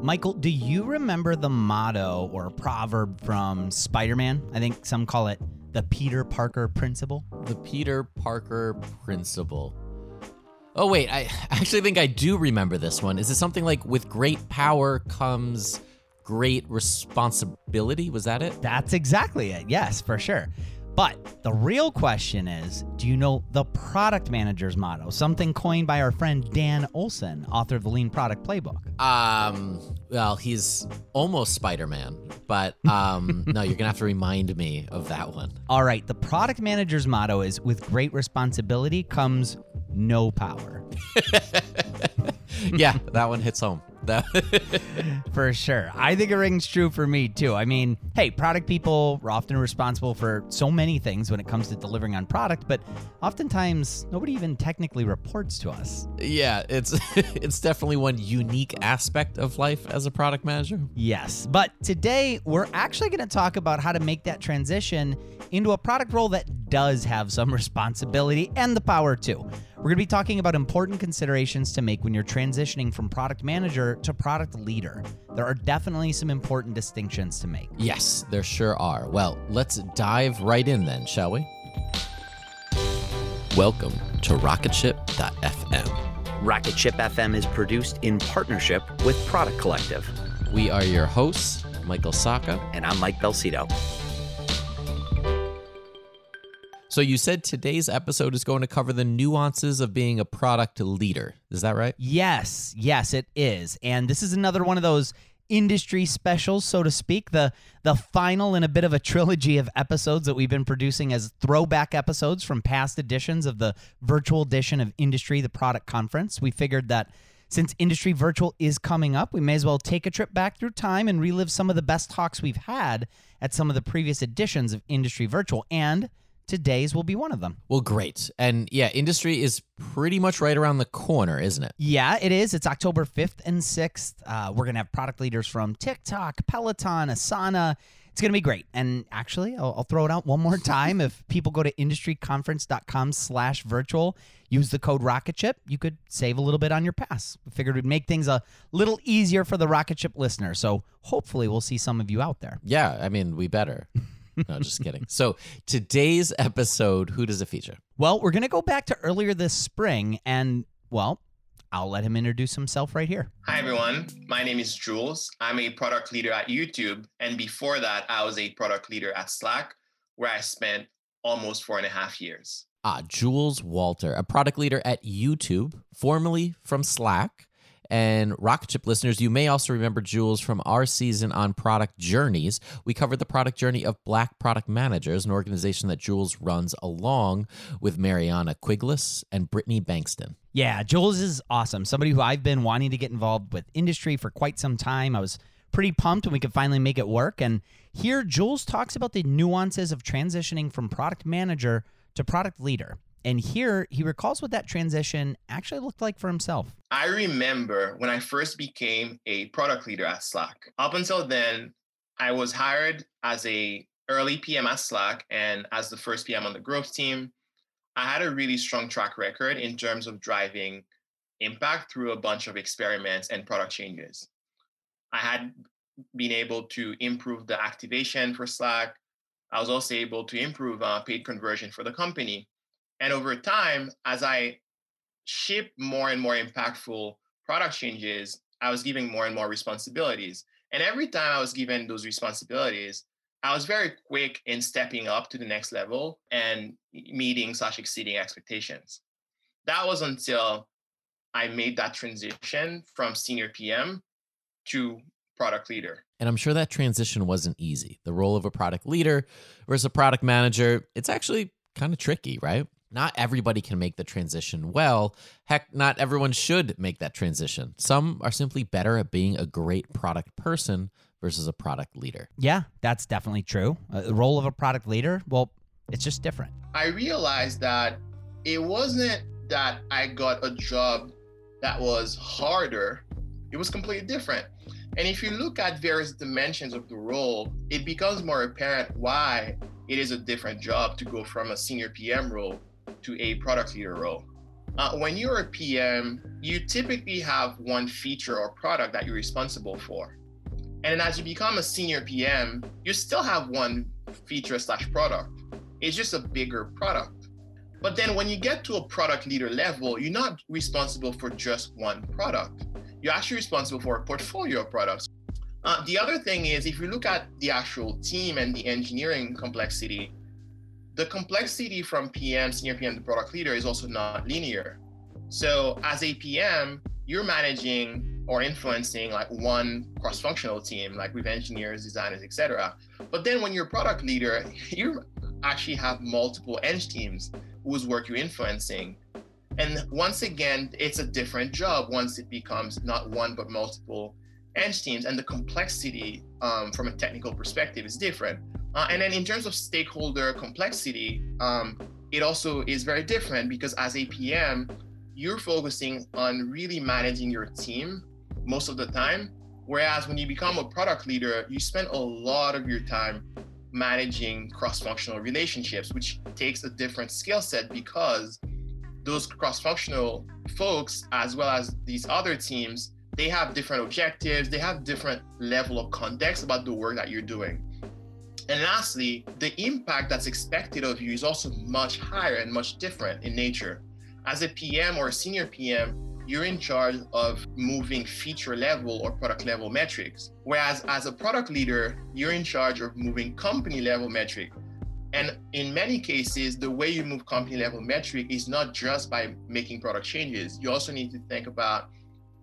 Michael, do you remember the motto or proverb from Spider Man? I think some call it the Peter Parker principle. The Peter Parker principle. Oh, wait, I actually think I do remember this one. Is it something like with great power comes great responsibility? Was that it? That's exactly it. Yes, for sure. But the real question is do you know the product manager's motto? Something coined by our friend Dan Olsen, author of the Lean Product Playbook. Um, well, he's almost Spider Man, but um, no, you're going to have to remind me of that one. All right. The product manager's motto is with great responsibility comes no power. yeah, that one hits home. That for sure. I think it rings true for me too. I mean, hey, product people are often responsible for so many things when it comes to delivering on product, but oftentimes nobody even technically reports to us. Yeah, it's it's definitely one unique aspect of life as a product manager. Yes. But today we're actually going to talk about how to make that transition into a product role that does have some responsibility and the power too. We're going to be talking about important considerations to make when you're transitioning from product manager to product leader. There are definitely some important distinctions to make. Yes, there sure are. Well, let's dive right in then, shall we? Welcome to Rocketship.fm. Rocketship FM is produced in partnership with Product Collective. We are your hosts, Michael Sacca. And I'm Mike Belsito. So you said today's episode is going to cover the nuances of being a product leader. Is that right? Yes, yes, it is. And this is another one of those industry specials, so to speak, the the final in a bit of a trilogy of episodes that we've been producing as throwback episodes from past editions of the virtual edition of Industry the Product Conference. We figured that Since Industry Virtual is coming up, we may as well take a trip back through time and relive some of the best talks we've had at some of the previous editions of Industry Virtual. And today's will be one of them. Well, great. And yeah, industry is pretty much right around the corner, isn't it? Yeah, it is. It's October 5th and 6th. Uh, we're going to have product leaders from TikTok, Peloton, Asana. It's going to be great. And actually, I'll, I'll, throw it out one more time. if people go to industryconference.com slash virtual, use the code RocketShip, you could save a little bit on your pass. We figured we'd make things a little easier for the RocketShip listener. So hopefully we'll see some of you out there. Yeah, I mean, we better. no, just kidding. So today's episode, who does it feature? Well, we're going to go back to earlier this spring and, well, I'll let him introduce himself right here. Hi, everyone. My name is Jules. I'm a product leader at YouTube. And before that, I was a product leader at Slack, where I spent almost four and a half years. Ah, Jules Walter, a product leader at YouTube, formerly from Slack. And Rocketship listeners, you may also remember Jules from our season on product journeys. We covered the product journey of Black Product Managers, an organization that Jules runs along with Mariana Quiglis and Brittany Bankston. Yeah, Jules is awesome. Somebody who I've been wanting to get involved with industry for quite some time. I was pretty pumped when we could finally make it work. And here, Jules talks about the nuances of transitioning from product manager to product leader. And here he recalls what that transition actually looked like for himself. I remember when I first became a product leader at Slack. Up until then, I was hired as a early PM at Slack and as the first PM on the growth team. I had a really strong track record in terms of driving impact through a bunch of experiments and product changes. I had been able to improve the activation for Slack. I was also able to improve uh, paid conversion for the company. And over time, as I ship more and more impactful product changes, I was giving more and more responsibilities. And every time I was given those responsibilities, I was very quick in stepping up to the next level and meeting slash exceeding expectations. That was until I made that transition from senior PM to product leader. And I'm sure that transition wasn't easy. The role of a product leader versus a product manager, it's actually kind of tricky, right? Not everybody can make the transition well. Heck, not everyone should make that transition. Some are simply better at being a great product person versus a product leader. Yeah, that's definitely true. Uh, the role of a product leader, well, it's just different. I realized that it wasn't that I got a job that was harder, it was completely different. And if you look at various dimensions of the role, it becomes more apparent why it is a different job to go from a senior PM role to a product leader role. Uh, when you're a PM, you typically have one feature or product that you're responsible for. And as you become a senior PM, you still have one feature slash product. It's just a bigger product. But then when you get to a product leader level, you're not responsible for just one product. You're actually responsible for a portfolio of products. Uh, the other thing is, if you look at the actual team and the engineering complexity, the complexity from PM, senior PM to product leader is also not linear. So as a PM, you're managing or influencing like one cross-functional team, like with engineers, designers, etc. But then when you're a product leader, you actually have multiple eng teams whose work you're influencing. And once again, it's a different job once it becomes not one but multiple eng teams, and the complexity um, from a technical perspective is different. Uh, and then in terms of stakeholder complexity, um, it also is very different because as a PM, you're focusing on really managing your team most of the time. Whereas when you become a product leader, you spend a lot of your time managing cross-functional relationships, which takes a different skill set because those cross-functional folks, as well as these other teams, they have different objectives, they have different level of context about the work that you're doing. And lastly, the impact that's expected of you is also much higher and much different in nature. As a PM or a senior PM, you're in charge of moving feature level or product level metrics. Whereas as a product leader, you're in charge of moving company level metric. And in many cases, the way you move company level metric is not just by making product changes. You also need to think about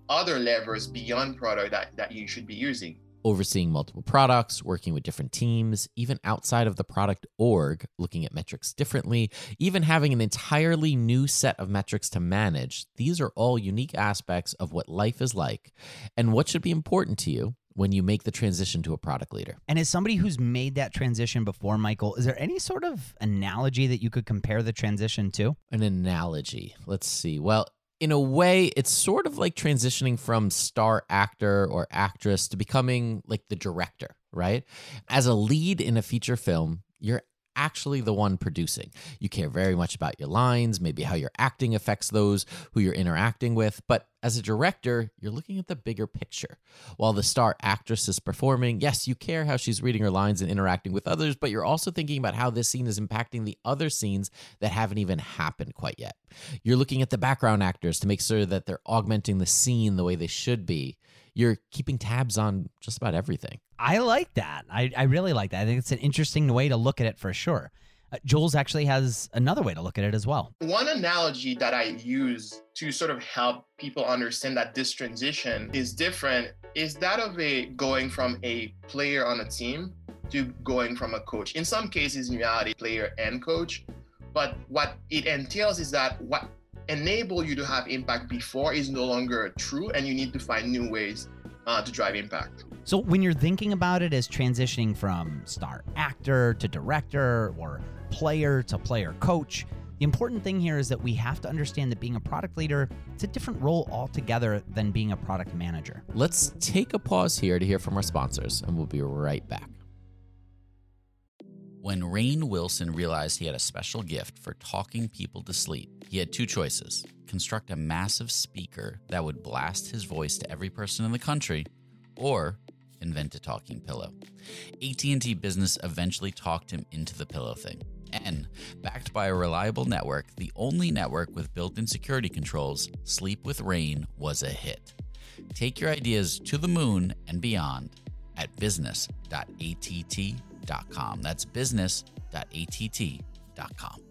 other levers beyond product that, that you should be using. Overseeing multiple products, working with different teams, even outside of the product org, looking at metrics differently, even having an entirely new set of metrics to manage. These are all unique aspects of what life is like and what should be important to you when you make the transition to a product leader. And as somebody who's made that transition before, Michael, is there any sort of analogy that you could compare the transition to? An analogy. Let's see. Well, in a way, it's sort of like transitioning from star actor or actress to becoming like the director, right? As a lead in a feature film, you're actually the one producing. You care very much about your lines, maybe how your acting affects those who you're interacting with, but as a director, you're looking at the bigger picture. While the star actress is performing, yes, you care how she's reading her lines and interacting with others, but you're also thinking about how this scene is impacting the other scenes that haven't even happened quite yet. You're looking at the background actors to make sure that they're augmenting the scene the way they should be. You're keeping tabs on just about everything. I like that. I, I really like that. I think it's an interesting way to look at it for sure. Uh, Jules actually has another way to look at it as well. One analogy that I use to sort of help people understand that this transition is different is that of a going from a player on a team to going from a coach. In some cases, in reality, player and coach. But what it entails is that what enable you to have impact before is no longer true, and you need to find new ways uh, to drive impact. So when you're thinking about it as transitioning from star actor to director or player to player coach, the important thing here is that we have to understand that being a product leader it's a different role altogether than being a product manager. Let's take a pause here to hear from our sponsors, and we'll be right back. When Rainn Wilson realized he had a special gift for talking people to sleep, he had two choices construct a massive speaker that would blast his voice to every person in the country, or invent a talking pillow. AT&T Business eventually talked him into the pillow thing. And backed by a reliable network, the only network with built-in security controls, Sleep with Rainn was a hit. Take your ideas to the moon and beyond at business.att.com. That's business.att.com.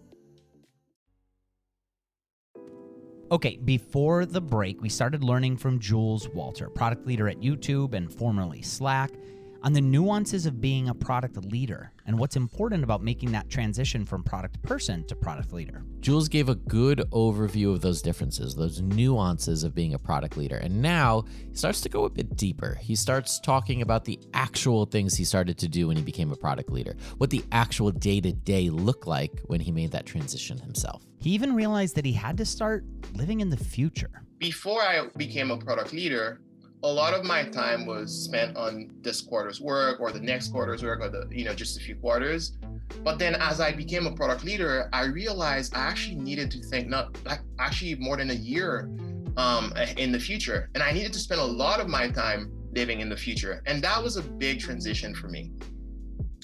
Okay, before the break, we started learning from Jules Walter, product leader at YouTube and formerly Slack, on the nuances of being a product leader and what's important about making that transition from product person to product leader. Jules gave a good overview of those differences, those nuances of being a product leader. And now he starts to go a bit deeper. He starts talking about the actual things he started to do when he became a product leader, what the actual day to day looked like when he made that transition himself. He even realized that he had to start living in the future. Before I became a product leader, a lot of my time was spent on this quarter's work or the next quarter's work or the you know just a few quarters. But then as i became a product leader i realized i actually needed to think not like actually more than a year um, in the future. And i needed to spend a lot of my time living in the future. And that was a big transition for me.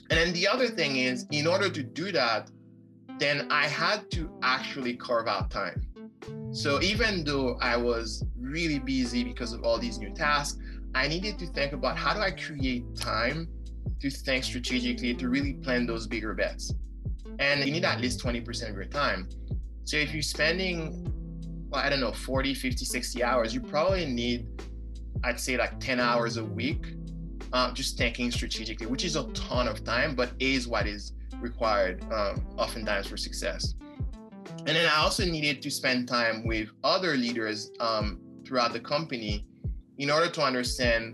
And then the other thing is in order to do that then i had to actually carve out time so even though I was really busy because of all these new tasks, I needed to think about how do I create time to think strategically to really plan those bigger bets. And you need at least 20% of your time. So if you're spending, well, I don't know, 40, 50, 60 hours, you probably need, I'd say like 10 hours a week, um, just thinking strategically, which is a ton of time, but is what is required um, oftentimes for success. And then I also needed to spend time with other leaders um, throughout the company in order to understand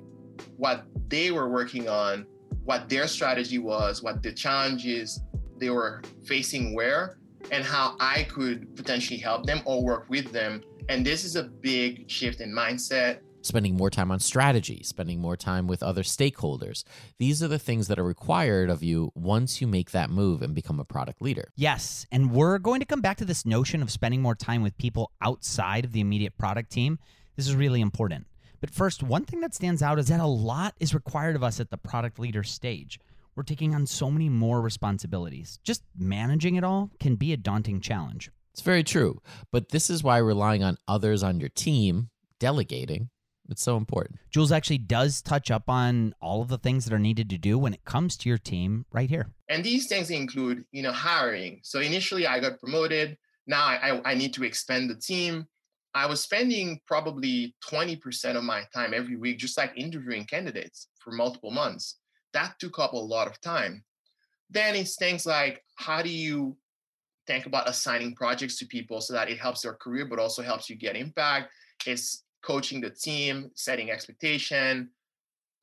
what they were working on, what their strategy was, what the challenges they were facing were, and how I could potentially help them or work with them. And this is a big shift in mindset spending more time on strategy, spending more time with other stakeholders. These are the things that are required of you once you make that move and become a product leader. Yes, and we're going to come back to this notion of spending more time with people outside of the immediate product team. This is really important. But first, one thing that stands out is that a lot is required of us at the product leader stage. We're taking on so many more responsibilities. Just managing it all can be a daunting challenge. It's very true. But this is why relying on others on your team, delegating, it's so important. Jules actually does touch up on all of the things that are needed to do when it comes to your team right here. And these things include, you know, hiring. So initially I got promoted. Now I, I, I need to expand the team. I was spending probably 20% of my time every week just like interviewing candidates for multiple months. That took up a lot of time. Then it's things like how do you think about assigning projects to people so that it helps their career, but also helps you get impact. It's coaching the team, setting expectation.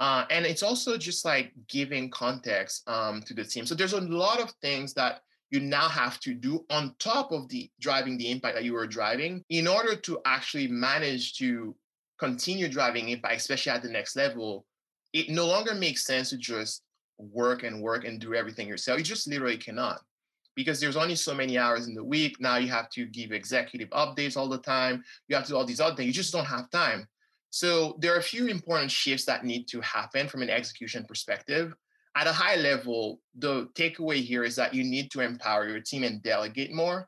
Uh, and it's also just like giving context um, to the team. So there's a lot of things that you now have to do on top of the driving the impact that you were driving in order to actually manage to continue driving impact, especially at the next level. It no longer makes sense to just work and work and do everything yourself. You just literally cannot because there's only so many hours in the week. Now you have to give executive updates all the time. You have to do all these other things. You just don't have time. So there are a few important shifts that need to happen from an execution perspective. At a high level, the takeaway here is that you need to empower your team and delegate more.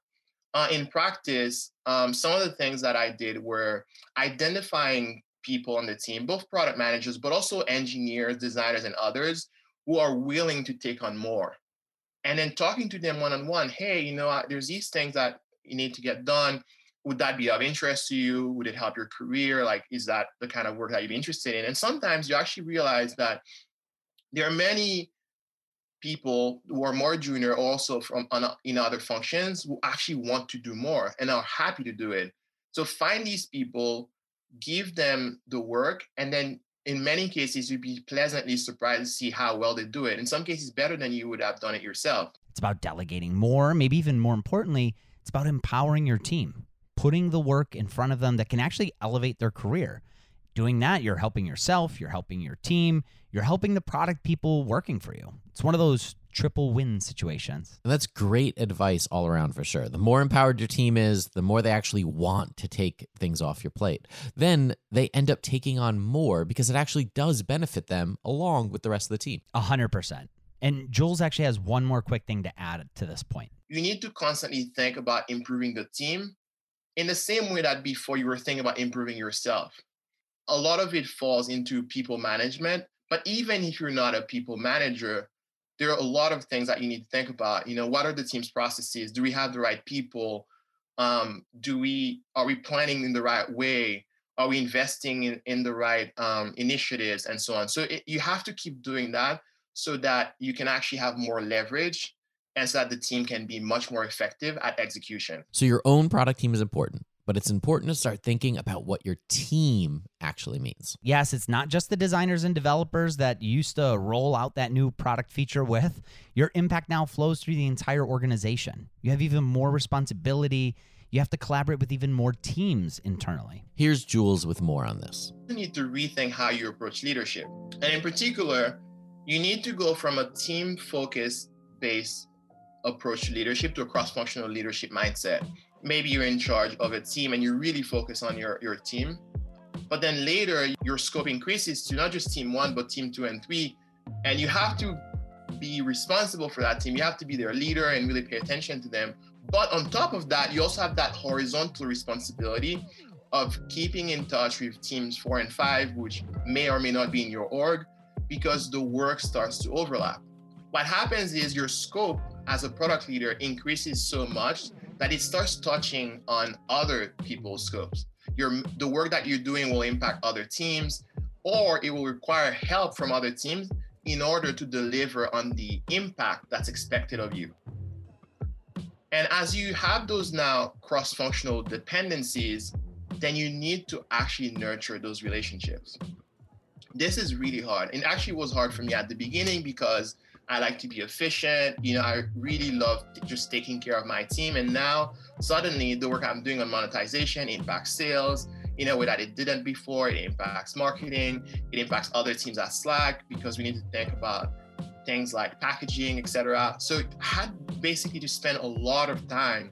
Uh, in practice, um, some of the things that I did were identifying people on the team, both product managers, but also engineers, designers, and others who are willing to take on more and then talking to them one on one hey you know there's these things that you need to get done. Would that be of interest to you? Would it help your career? Like is that the kind of work that you'd be interested in? And sometimes you actually realize that there are many people who are more junior also from on, in other functions who actually want to do more and are happy to do it. So find these people give them the work and then in many cases, you'd be pleasantly surprised to see how well they do it. In some cases, better than you would have done it yourself. It's about delegating more, maybe even more importantly, it's about empowering your team, putting the work in front of them that can actually elevate their career. Doing that, you're helping yourself, you're helping your team, you're helping the product people working for you. It's one of those triple win situations. And that's great advice all around for sure. The more empowered your team is, the more they actually want to take things off your plate. Then they end up taking on more because it actually does benefit them along with the rest of the team. A hundred percent. And Jules actually has one more quick thing to add to this point. You need to constantly think about improving the team in the same way that before you were thinking about improving yourself. A lot of it falls into people management, but even if you're not a people manager, there are a lot of things that you need to think about. You know, what are the team's processes? Do we have the right people? Um, do we are we planning in the right way? Are we investing in, in the right um, initiatives and so on? So it, you have to keep doing that so that you can actually have more leverage and so that the team can be much more effective at execution. So your own product team is important but it's important to start thinking about what your team actually means. Yes, it's not just the designers and developers that used to roll out that new product feature with. Your impact now flows through the entire organization. You have even more responsibility. You have to collaborate with even more teams internally. Here's Jules with more on this. You need to rethink how you approach leadership. And in particular, you need to go from a team focused based approach to leadership to a cross functional leadership mindset maybe you're in charge of a team and you really focus on your, your team. But then later, your scope increases to not just team one, but team two and three. And you have to be responsible for that team. You have to be their leader and really pay attention to them. But on top of that, you also have that horizontal responsibility of keeping in touch with teams four and five, which may or may not be in your org, because the work starts to overlap. What happens is your scope as a product leader increases so much that it starts touching on other people's scopes. Your the work that you're doing will impact other teams, or it will require help from other teams in order to deliver on the impact that's expected of you. And as you have those now cross-functional dependencies, then you need to actually nurture those relationships. This is really hard. It actually was hard for me at the beginning because I like to be efficient. You know, I really love just taking care of my team. And now suddenly the work I'm doing on monetization impacts sales in a way that it didn't before. It impacts marketing. It impacts other teams at Slack because we need to think about things like packaging, etc. So I had basically to spend a lot of time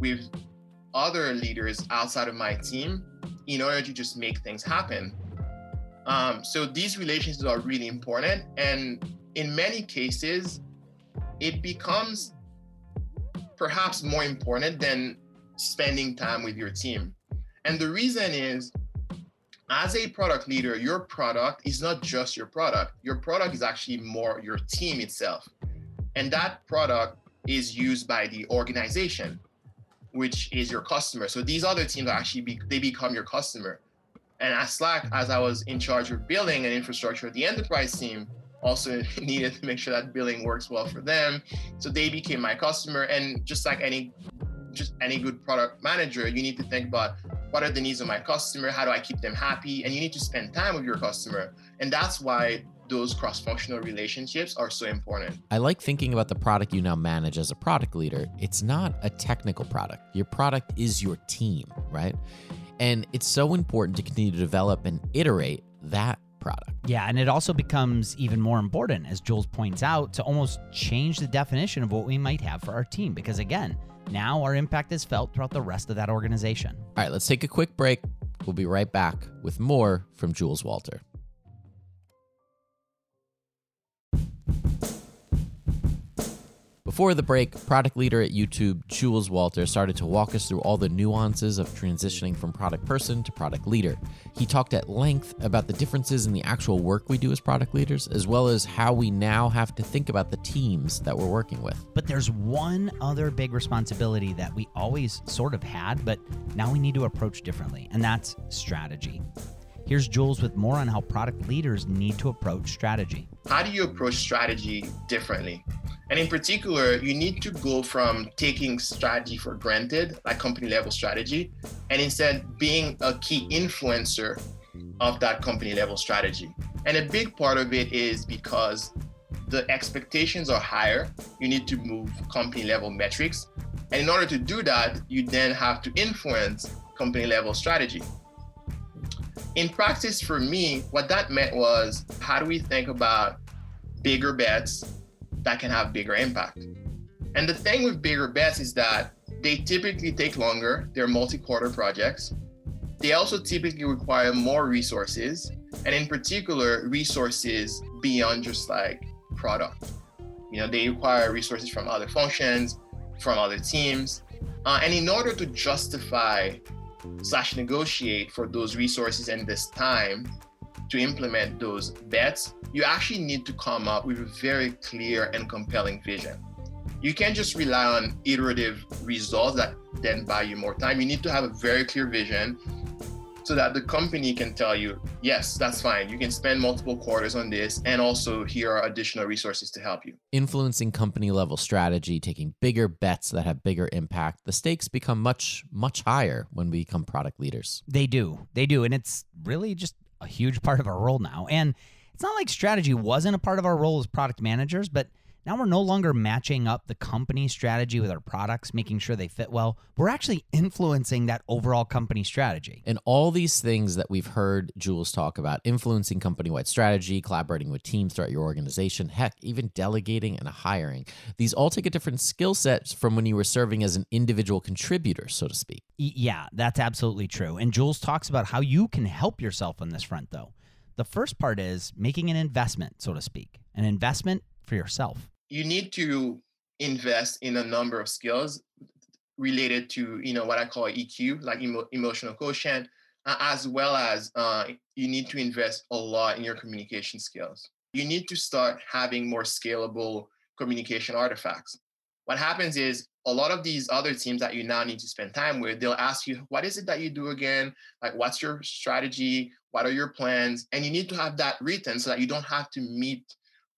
with other leaders outside of my team in order to just make things happen. Um, so these relationships are really important. And in many cases, it becomes perhaps more important than spending time with your team. And the reason is, as a product leader, your product is not just your product. Your product is actually more your team itself. And that product is used by the organization. which is your customer. So these other teams actually be, they become your customer. And at Slack, as I was in charge of building and infrastructure, the enterprise team also needed to make sure that billing works well for them. So they became my customer. And just like any just any good product manager, you need to think about what are the needs of my customer? How do I keep them happy? And you need to spend time with your customer. And that's why those cross-functional relationships are so important. I like thinking about the product you now manage as a product leader. It's not a technical product. Your product is your team, right? And it's so important to continue to develop and iterate that product. Yeah, and it also becomes even more important, as Jules points out, to almost change the definition of what we might have for our team. Because again, now our impact is felt throughout the rest of that organization. All right, let's take a quick break. We'll be right back with more from Jules Walter. Before the break, product leader at YouTube, Jules Walter, started to walk us through all the nuances of transitioning from product person to product leader. He talked at length about the differences in the actual work we do as product leaders, as well as how we now have to think about the teams that we're working with. But there's one other big responsibility that we always sort of had, but now we need to approach differently, and that's strategy. Here's Jules with more on how product leaders need to approach strategy. How do you approach strategy differently? And in particular, you need to go from taking strategy for granted, like company level strategy, and instead being a key influencer of that company level strategy. And a big part of it is because the expectations are higher. You need to move company level metrics. And in order to do that, you then have to influence company level strategy. In practice, for me, what that meant was how do we think about bigger bets that can have bigger impact. And the thing with bigger bets is that they typically take longer, they're multi quarter projects. They also typically require more resources, and in particular, resources beyond just like product. You know, they require resources from other functions, from other teams. Uh, and in order to justify slash negotiate for those resources and this time, to implement those bets, you actually need to come up with a very clear and compelling vision. You can't just rely on iterative results that then buy you more time. You need to have a very clear vision so that the company can tell you, yes, that's fine. You can spend multiple quarters on this, and also here are additional resources to help you. Influencing company level strategy, taking bigger bets that have bigger impact, the stakes become much, much higher when we become product leaders. They do. They do. And it's really just huge part of our role now. And it's not like strategy wasn't a part of our role as product managers, but now we're no longer matching up the company strategy with our products, making sure they fit well. We're actually influencing that overall company strategy. And all these things that we've heard Jules talk about influencing company wide strategy, collaborating with teams throughout your organization, heck, even delegating and hiring these all take a different skill set from when you were serving as an individual contributor, so to speak. Yeah, that's absolutely true. And Jules talks about how you can help yourself on this front, though. The first part is making an investment, so to speak, an investment for yourself you need to invest in a number of skills related to you know what I call EQ, like emo- emotional quotient, uh, as well as uh, you need to invest a lot in your communication skills. You need to start having more scalable communication artifacts. What happens is a lot of these other teams that you now need to spend time with, they'll ask you, what is it that you do again? Like, what's your strategy? What are your plans? And you need to have that written so that you don't have to meet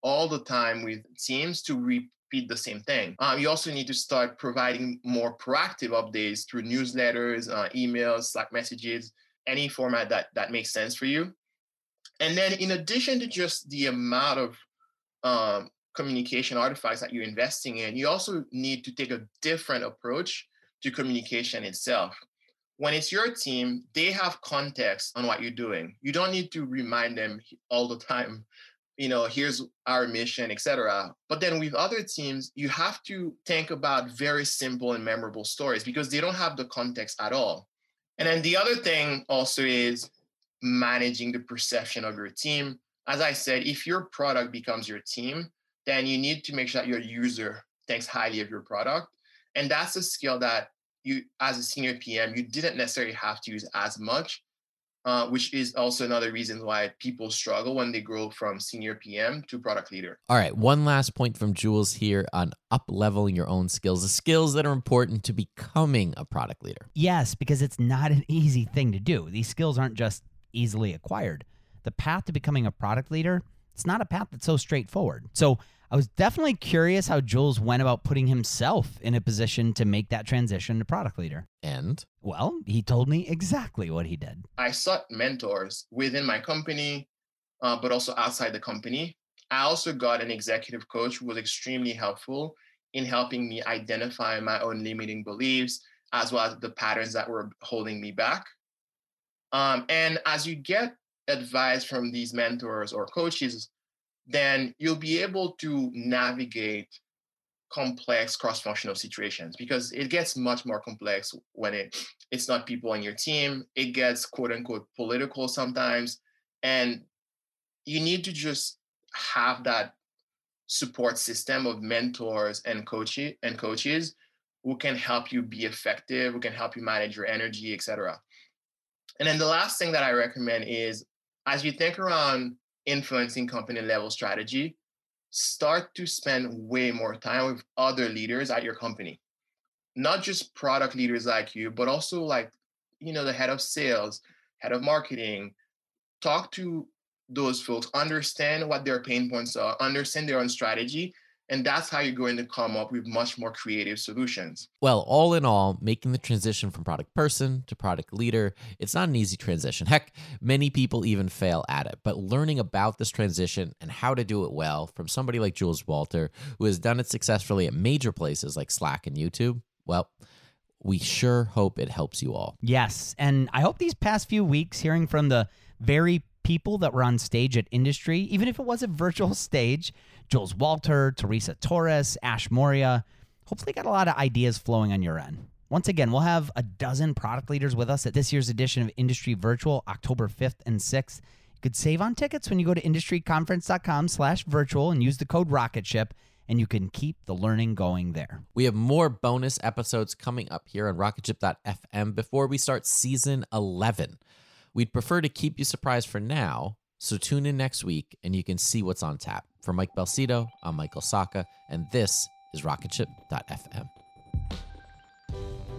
all the time with teams to repeat the same thing. Um, you also need to start providing more proactive updates through newsletters, uh, emails, Slack messages, any format that that makes sense for you. And then, in addition to just the amount of um, communication artifacts that you're investing in, you also need to take a different approach to communication itself. When it's your team, they have context on what you're doing. You don't need to remind them all the time you know here's our mission etc but then with other teams you have to think about very simple and memorable stories because they don't have the context at all. And then the other thing also is managing the perception of your team. As i said if your product becomes your team then you need to make sure that your user thinks highly of your product. And that's a skill that you as a senior pm you didn't necessarily have to use as much uh, which is also another reason why people struggle when they grow from senior PM to product leader. All right, one last point from Jules here on up leveling your own skills, the skills that are important to becoming a product leader. Yes, because it's not an easy thing to do. These skills aren't just easily acquired. The path to becoming a product leader, it's not a path that's so straightforward. So I was definitely curious how Jules went about putting himself in a position to make that transition to product leader. And Well, he told me exactly what he did. I sought mentors within my company, uh, but also outside the company. I also got an executive coach who was extremely helpful in helping me identify my own limiting beliefs as well as the patterns that were holding me back. Um, and as you get advice from these mentors or coaches, then you'll be able to navigate complex cross-functional situations because it gets much more complex when it it's not people on your team. It gets quote unquote political sometimes. And you need to just have that support system of mentors and coaches and coaches who can help you be effective who can help you manage your energy etc and then the last thing that i recommend is as you think around influencing company level strategy start to spend way more time with other leaders at your company. Not just product leaders like you but also like you know the head of sales head of marketing. Talk to those folks understand what their pain points are understand their own strategy and that's how you're going to come up with much more creative solutions well, all in all, making the transition from product person to product leader, it's not an easy transition. Heck, many people even fail at it. But learning about this transition and how to do it well from somebody like Jules Walter, who has done it successfully at major places like Slack and YouTube, well, we sure hope it helps you all. Yes, and I hope these past few weeks hearing from the very people that were on stage at industry, even if it was a virtual stage, Jules Walter, Teresa Torres, Ash Maurya, hopefully got a lot of ideas flowing on your end. Once again, we'll have a dozen product leaders with us at this year's edition of Industry Virtual, October 5th and 6th. You could save on tickets when you go to industryconference.com slash virtual and use the code ROCKETSHIP, and you can keep the learning going there. We have more bonus episodes coming up here on rocketship.fm before we start season 11. We'd prefer to keep you surprised for now, so tune in next week and you can see what's on tap. For Mike Belsito, I'm Michael Sacca, and this is rocketship.fm.